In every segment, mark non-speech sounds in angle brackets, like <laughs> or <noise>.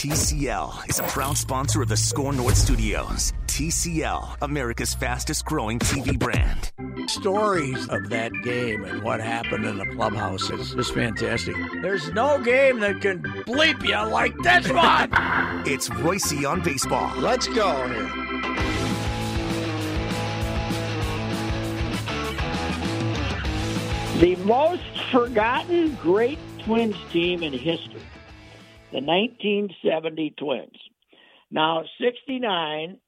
TCL is a proud sponsor of the Score North Studios. TCL, America's fastest growing TV brand. Stories of that game and what happened in the clubhouse is just fantastic. There's no game that can bleep you like this one. <laughs> It's Reusse on baseball. Let's go here. The most forgotten great Twins team in history, the 1970 Twins. Now, 69,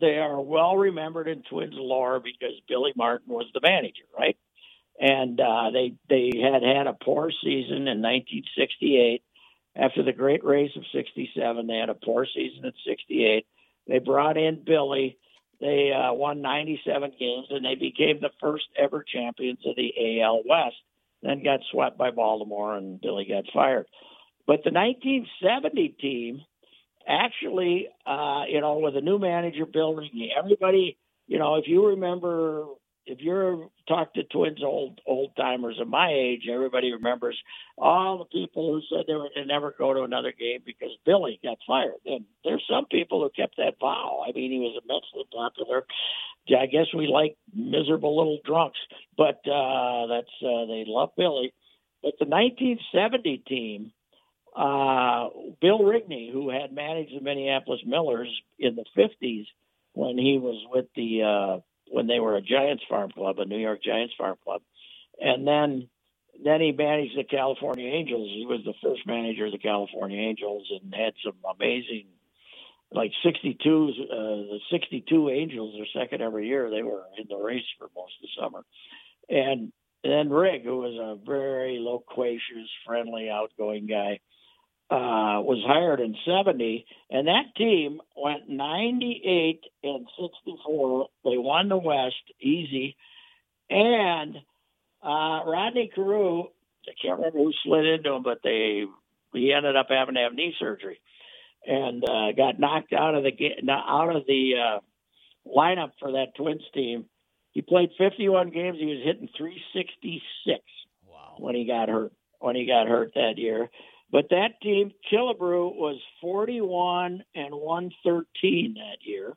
they are well remembered in Twins lore because Billy Martin was the manager, right? And uh, they they had had a poor season in 1968. After the great race of 67, they had a poor season in 68. They brought in Billy they uh, won 97 games and they became the first ever champions of the AL West. Then got swept by Baltimore and Billy got fired. But the 1970 team actually, uh, you know, with a new manager building, everybody, you know, if you remember if you're talk to twins old old timers of my age, everybody remembers all the people who said they were going to never go to another game because Billy got fired. And there's some people who kept that vow. I mean, he was immensely popular. I guess we like miserable little drunks, but uh, that's uh, they love Billy. But the 1970 team, uh, Bill Rigney, who had managed the Minneapolis Millers in the 50s when he was with the uh, when they were a Giants farm club, a New York Giants farm club, and then then he managed the California Angels. He was the first manager of the California Angels and had some amazing, like 62, uh, the 62 Angels are second every year. They were in the race for most of the summer. And then Rig, who was a very loquacious, friendly, outgoing guy, uh, was hired in 70, and that team went 98 and 64. They won the West easy. And uh, Rodney Carew, I can't remember who slid into him, but they he ended up having to have knee surgery and uh, got knocked out of the out of the uh, lineup for that Twins team. He played 51 games. He was hitting 366 wow. when he got hurt. When he got hurt that year, but that team, Killebrew, was 41 and 113 that year.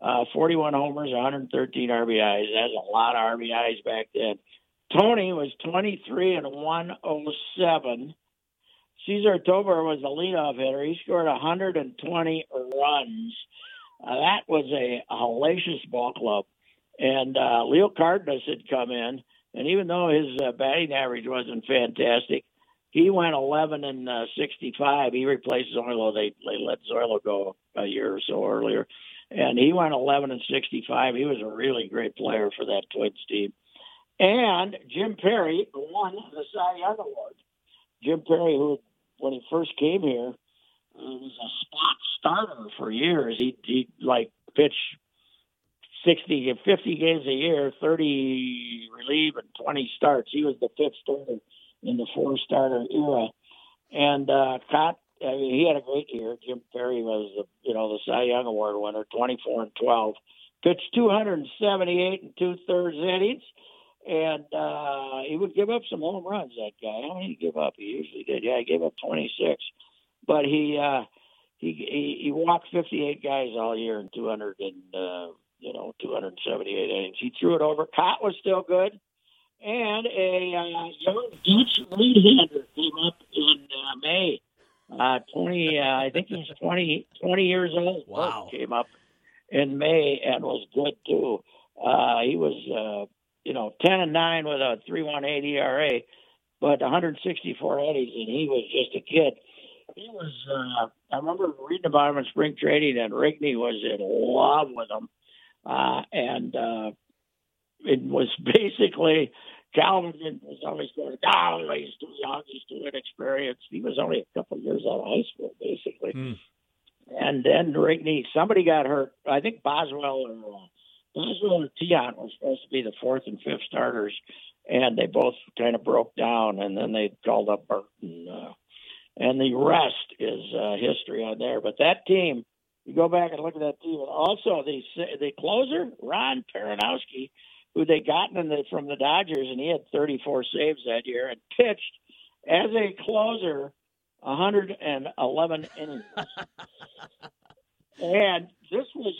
Uh, 41 homers, 113 RBIs. That's a lot of RBIs back then. Tony was 23 and 107. Cesar Tovar was the leadoff hitter. He scored 120 runs. Uh, that was a, a hellacious ball club. And uh, Leo Cardenas had come in, and even though his uh, batting average wasn't fantastic, he went 11 and uh, 65. He replaced Zoilo. They, they let Zoilo go a year or so earlier. And he went 11 and 65. He was a really great player for that Twins team. And Jim Perry won the Cy Young Award. Jim Perry, who, when he first came here, was a spot starter for years. He, he like pitch 60, 50 games a year, 30 relief, and 20 starts. He was the fifth starter in the four starter era. And uh, Kaat, I mean, he had a great year. Jim Perry was the you know the Cy Young Award winner, 24 and 12. Pitched 278 and two thirds innings, and uh, he would give up some home runs. That guy, how many he give up? He usually did. Yeah, he gave up 26, but he uh, he, he he walked 58 guys all year in 200 and uh, you know 278 innings. He threw it over. Kaat was still good and a uh, young Dutch right-hander came up in uh, May. Uh, 20, uh, I think he was 20, 20 years old. Wow. Came up in May and was good too. Uh, he was, uh, you know, 10 and 9 with a 3.18 ERA, but 164 innings, and he was just a kid. He was, uh, I remember reading about him in spring training, and Rigney was in love with him. Uh, and uh, it was basically Calvin was always going, oh, he's too young, he's too inexperienced. He was only a couple of years out of high school, basically. Mm. And then Rigney, somebody got hurt. I think Boswell or uh, Boswell or Tiant were supposed to be the fourth and fifth starters, and they both kind of broke down. And then they called up Burton, uh, and the rest is uh, history on there. But that team, you go back and look at that team. Also, the the closer Ron Perranoski who they gotten in the, from the Dodgers, and he had 34 saves that year and pitched as a closer 111 innings. <laughs> and this was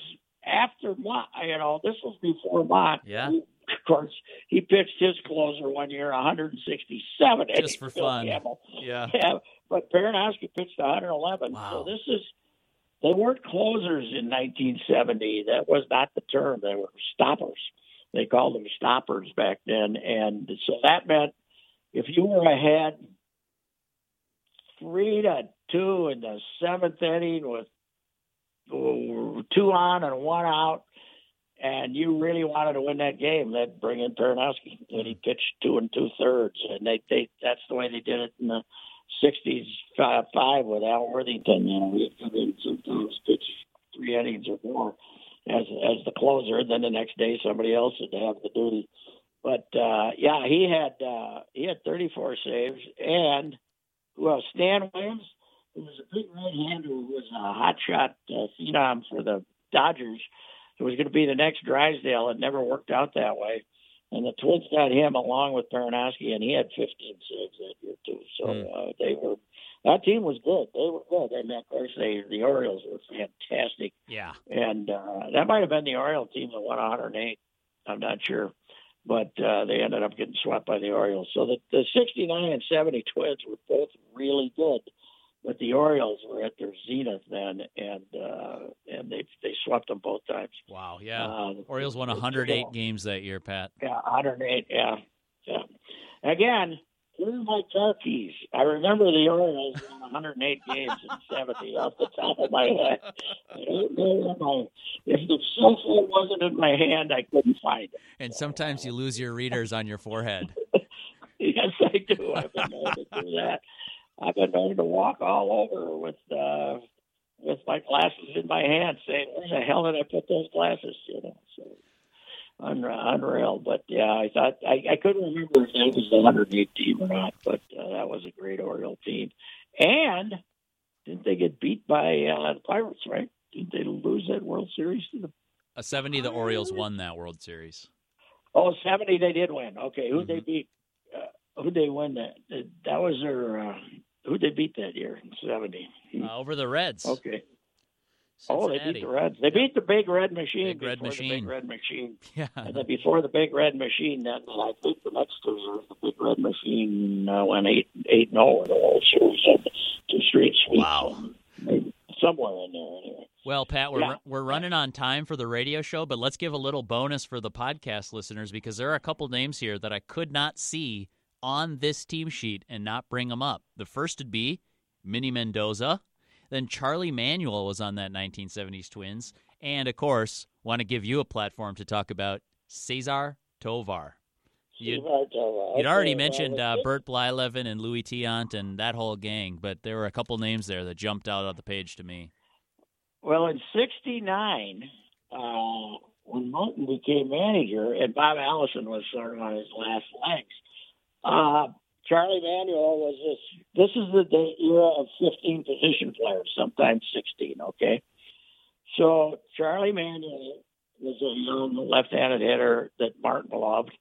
after Mott, you know, this was before Mott. Yeah. Of course, he pitched his closer one year, 167 Just innings. for fun. Campbell. Yeah. <laughs> Yeah, but Perranoski pitched 111. Wow. So this is they weren't closers in 1970. That was not the term. They were stoppers. They called them stoppers back then, and so that meant if you were ahead three to two in the seventh inning with two on and one out, and you really wanted to win that game, they'd bring in Perranoski, and he pitched two and two thirds, and they they that's the way they did it in the '60s five, five with Al Worthington. You know, he'd come in sometimes pitch three innings or more as as the closer, and then the next day somebody else had to have the duty. But uh, yeah, he had uh, he had 34 saves, and who else? Stan Williams, who was a big right-hander, who was a hot shot uh, phenom for the Dodgers. It was going to be the next Drysdale. It never worked out that way. And the Twins got him along with Perranoski, and he had 15 saves that year too. So Hmm. uh, they were that team was good. They were good, and of course they the Orioles were fantastic. Yeah. And uh, that might have been the Oriole team that won 108. I'm not sure, but uh, they ended up getting swept by the Orioles. So the the 69 and 70 Twins were both really good, but the Orioles were at their zenith then, and uh, and they they swept them both times. Wow. Yeah. Uh, Orioles won 108 games that year, Pat. yeah, 108. Yeah, yeah. Again, here's my car keys. I remember the Orioles won 108 games in 70 off the top of my head. I don't know where my, if the cell phone wasn't in my hand, I couldn't find it. And sometimes you lose your readers on your forehead. <laughs> Yes, I do. I've been known to do that. I've been known to walk all over with uh, with my glasses in my hand, saying, "Where the hell did I put those glasses?" You know, so unreal. But yeah, I thought I, I couldn't remember if that was the 108 team or not, but uh, that was a great Oriole team. And didn't they get beat by uh, the Pirates? Right? Didn't they lose that World Series to the? A 70, the Orioles won that World Series. Oh, 70 they did win. Okay, who would they beat? Uh, who they win that? That that was their. Uh, who they beat that year in 70? Uh, over the Reds. Okay. Oh, they beat the Reds. They beat the Big Red Machine. Big Red Machine. The Big Red Machine. <laughs> Yeah. And then before the Big Red Machine, then I think the next two years, the Big Red Machine uh, went eight eight zero in the World Series, and two straight sweeps. Wow. Maybe somewhere in there, anyway. Well, Pat, we're Yeah. we're running on time for the radio show, but let's give a little bonus for the podcast listeners because there are a couple names here that I could not see on this team sheet and not bring them up. The first would be Minnie Mendoza, then Charlie Manuel was on that 1970s Twins, and of course, want to give you a platform to talk about Cesar Tovar. You'd, you'd already mentioned uh, Bert Blyleven and Louis Tiant and that whole gang, but there were a couple names there that jumped out on the page to me. Well, in '69, uh, when Martin became manager and Bob Allison was sort of on his last legs, uh, Charlie Manuel was this. This is the, the era of 15 position players, sometimes 16. Okay, so Charlie Manuel was a young left-handed hitter that Martin loved.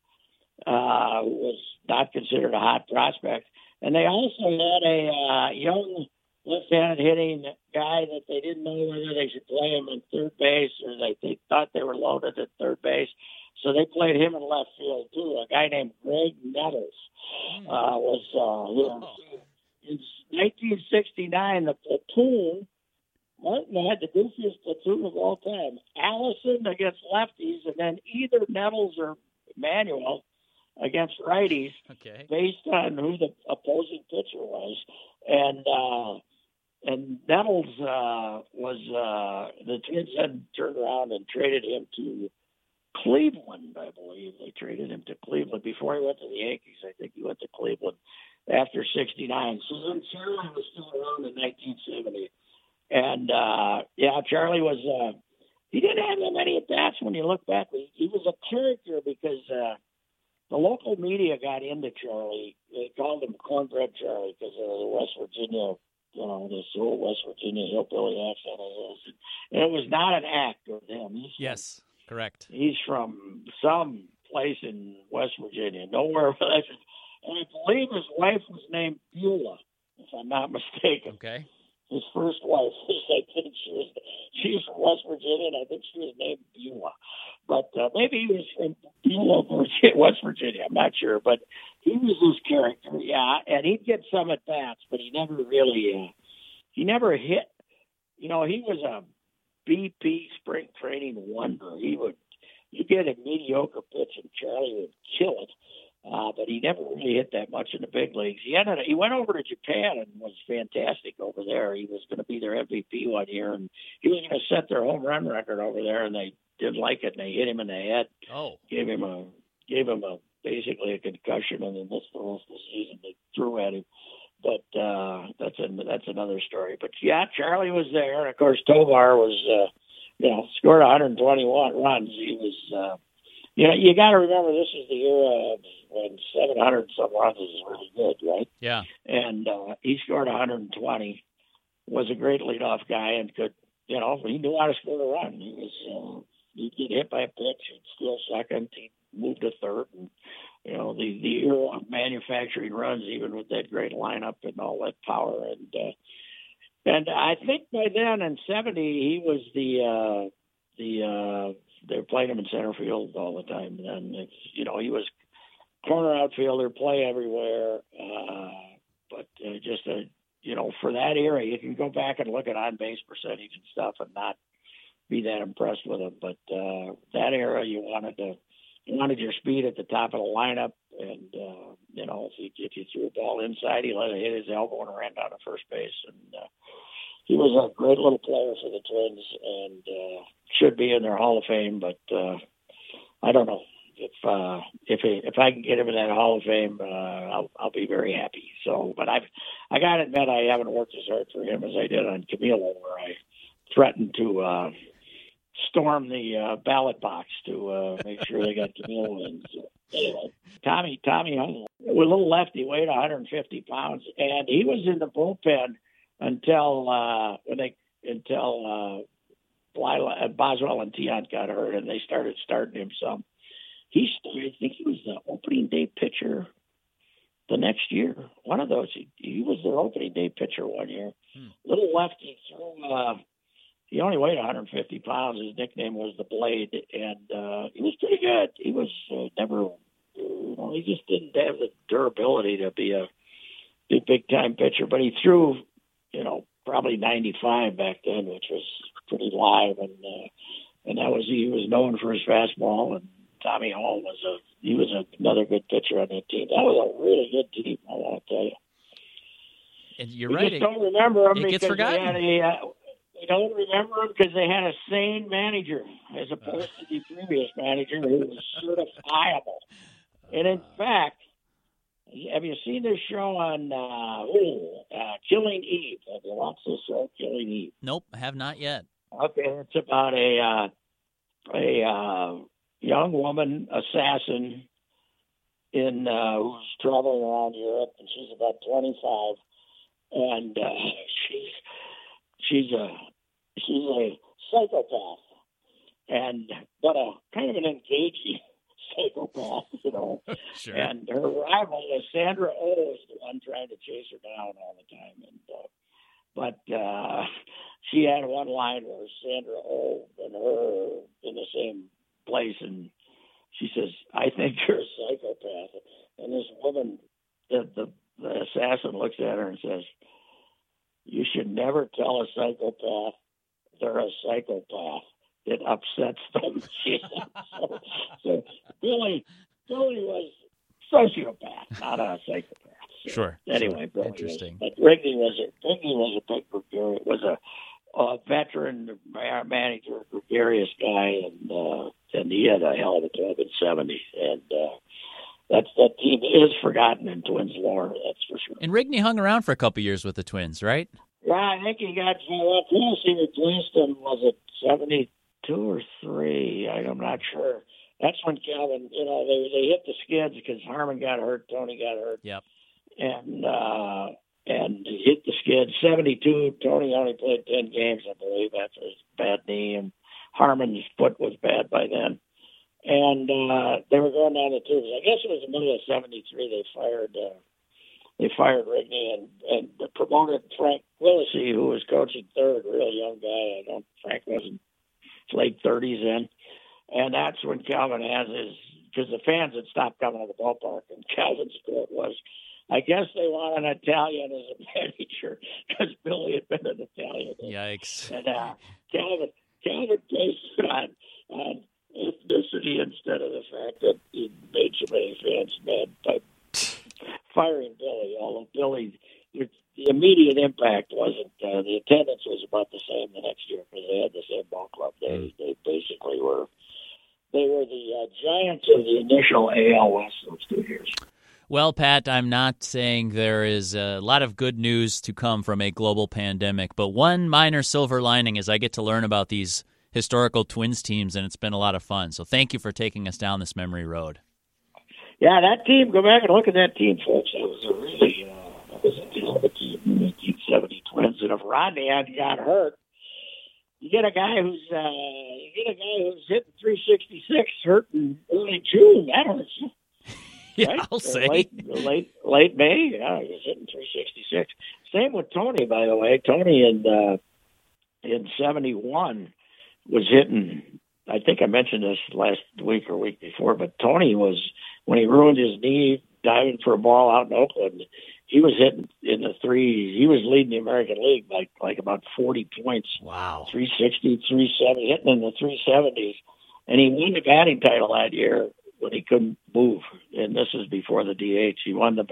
Uh, was not considered a hot prospect, and they also had a uh, young left-handed hitting guy that they didn't know whether they should play him in third base or they, they thought they were loaded at third base. So they played him in left field too. A guy named Graig Nettles uh, was uh, know, in 1969. The platoon Martin had the goofiest platoon of all time. Allison against lefties, and then either Nettles or Manuel against righties Okay. based on who the opposing pitcher was, and uh, and Nettles uh, was uh, the Twins had turned around and traded him to Cleveland, I believe. They traded him to Cleveland before he went to the Yankees. I think he went to Cleveland after '69. So then Charlie was still around in 1970, and uh, yeah, Charlie was. Uh, he didn't have that many at bats when you look back. He, he was a character because. Uh, the local media got into Charlie. They called him Cornbread Charlie because of the West Virginia, you know, this old West Virginia hillbilly accent. And it was not an act of him. Yes, correct. He's from some place in West Virginia, nowhere. <laughs> And I believe his wife was named Beulah. if I'm not mistaken. Okay. His first wife, <laughs> I think she was she was from West Virginia, and I think she was named Beulah. But uh, maybe he was from Beulah, West Virginia. I'm not sure, but he was this character, yeah. And he'd get some at bats, but he never really, uh, he never hit. You know, he was a BP spring training wonder. He would you get a mediocre pitch and Charlie would kill it. Uh, but he never really hit that much in the big leagues. He ended, he went over to Japan and was fantastic over there. He was going to be their MVP one year, and he was going to set their home run record over there. And they didn't like it, and they hit him in the head. Oh, gave him a gave him a basically a concussion, and then missed the rest of the season. They threw at him. But uh, that's a, that's another story. But yeah, Charlie was there, and of course Tovar was. Uh, you know, scored 121 runs. He was, uh, you know, you got to remember this is the era of when 700 some runs is really good, right? Yeah. And uh, he scored 120. Was a great leadoff guy and could, you know, he knew how to score a run. He was, uh, he'd get hit by a pitch, he'd steal second, he'd move to third, and you know the the era of manufacturing runs, even with that great lineup and all that power and. uh and I think by then in '70 he was the uh, the uh, they were playing him in center field all the time. And it's, you know he was corner outfielder, play everywhere. Uh, but uh, just a you know for that era, you can go back and look at on base percentage and stuff and not be that impressed with him. But uh, that era, you wanted to wanted your speed at the top of the lineup, and uh, you know if you if you threw a ball inside, he let it hit his elbow and ran down to first base, and uh, he was a great little player for the Twins, and uh, should be in their Hall of Fame. But uh, I don't know if uh, if he, if I can get him in that Hall of Fame, uh, I'll I'll be very happy. So, but I've I got to admit I haven't worked as hard for him as I did on Camilo, where I threatened to. Uh, storm the uh, ballot box to uh, make sure they got Camilo in. So, anyway, Tommy Tommy Hall, a little lefty, weighed 150 pounds, and he was in the bullpen until uh, when they until uh, uh, Boswell and Tiant got hurt, and they started starting him some. He, started, I think he was the opening day pitcher the next year. One of those, he, he was their opening day pitcher one year. Hmm. Little lefty threw. Uh, he only weighed 150 pounds. His nickname was the Blade, and uh, he was pretty good. He was uh, never, you know, he just didn't have the durability to be a big, big time pitcher. But he threw, you know, probably 95 back then, which was pretty live, and uh, and that was he was known for his fastball. And Tommy Hall was a he was a, another good pitcher on that team. That was a really good team. I want to tell you. And you're we right. Just don't remember them it because gets forgotten. they had a, uh, I don't remember him because they had a sane manager as opposed to the previous manager who was certifiable. <laughs> And in fact, have you seen this show on uh, ooh, uh, Killing Eve? Have you watched this show, Killing Eve? Nope, I have not yet. Okay, it's about a uh, a uh, young woman assassin in uh, who's traveling around Europe, and she's about twenty five, and uh, <laughs> she's she's a she's a psychopath, and but a kind of an engaging <laughs> psychopath, you know. <laughs> sure. And her rival is Sandra Oh is the one trying to chase her down all the time, and uh, but uh, she had one line where Sandra Oh and her in the same place, and she says, "I think you're a psychopath," and this woman, the the, the assassin, looks at her and says. You should never tell a psychopath they're a psychopath. It upsets them. <laughs> so, so Billy, Billy was sociopath, not a psychopath. So Sure. Anyway, sure. Billy Interesting. Was, but Rigney was a Rigney was a big gregarious, was a, a veteran manager, gregarious guy, and uh, and he had a hell of a club in '70. And uh, that's that team is forgotten in Twins lore. That's for sure. And Rigney hung around for a couple years with the Twins, right? Yeah, I think he got well. Tennessee replaced him. Was it seventy-two or three? I'm not sure. That's when Calvin, you know, they they hit the skids because Harmon got hurt, Tony got hurt, Yep. and uh and hit the skids. Seventy-two. Tony only played ten games, I believe, after his bad knee, and Harmon's foot was bad by then. And uh they were going down the tubes. I guess it was the middle of '73. They fired. uh they fired Rigney and and promoted Frank Quilici, who was coaching third, real young guy. I don't Frank wasn't late thirties then, and that's when Calvin has his because the fans had stopped coming to the ballpark, and <laughs> Calvin's quote was. I guess they want an Italian as a manager <laughs> because Billy had been an Italian. Yikes! And uh, Calvin, Calvin based it on, on ethnicity instead of the fact that he made so many fans mad by firing Billy. Although Billy, the immediate impact wasn't uh, the attendance was about the same the next year because they had the same ball club. They mm. they basically were they were the uh, giants of the initial AL West those two years. Well, Pat, I'm not saying there is a lot of good news to come from a global pandemic, but one minor silver lining is I get to learn about these historical Twins teams, and it's been a lot of fun. So thank you for taking us down this memory road. Yeah, that team. Go back and look at that team, folks. That was a really uh, that was a hell of a team, the 1970 Twins. And if Rodney had got hurt, you get a guy who's uh, you get a guy who's hitting 366 hurt in early June. That hurts. <laughs> yeah, right? I'll say late, late late May. Yeah, he was hitting 366. Same with Tony, by the way. Tony in uh, in 71 was hitting. I think I mentioned this last week or week before, but Tony was when he ruined his knee diving for a ball out in Oakland. He was hitting in the three. He was leading the American League by like about forty points. Wow, 360, 370, hitting in the three seventies, and he won the batting title that year when he couldn't move. And this is before the DH. He won the.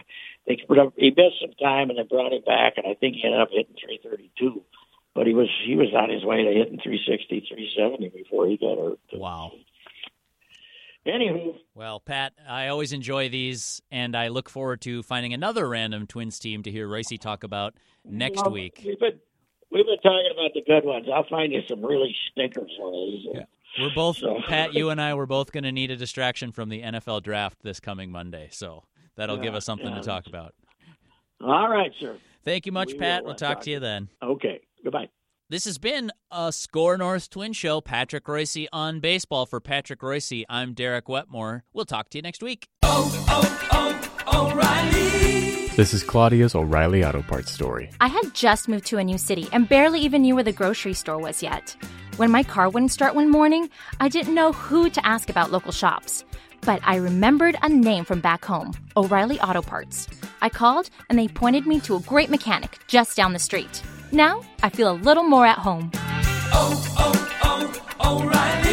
They he missed some time and they brought him back, and I think he ended up hitting three thirty two but he was he was on his way to hitting 360, 370 before he got hurt. Wow. Anywho. Well, Pat, I always enjoy these, and I look forward to finding another random Twins team to hear Reusse talk about next well, week. We've been, we've been talking about the good ones. I'll find you some really stinkers ones. Yeah. We're both, so. Pat, you and I, we're both going to need a distraction from the NFL draft this coming Monday. So that'll yeah, give us something yeah. to talk about. All right, sir. Thank you much, we Pat. We'll uh, talk, talk to you then. Okay. Goodbye. This has been a Score North Twin Show. Patrick Reusse on baseball. For Patrick Reusse, I'm Derek Wetmore. We'll talk to you next week. Oh, oh, oh, O'Reilly. This is Claudia's O'Reilly Auto Parts story. I had just moved to a new city and barely even knew where the grocery store was yet. When my car wouldn't start one morning, I didn't know who to ask about local shops. But I remembered a name from back home O'Reilly Auto Parts. I called and they pointed me to a great mechanic just down the street. Now I feel a little more at home. Oh, oh, oh, oh O'Reilly.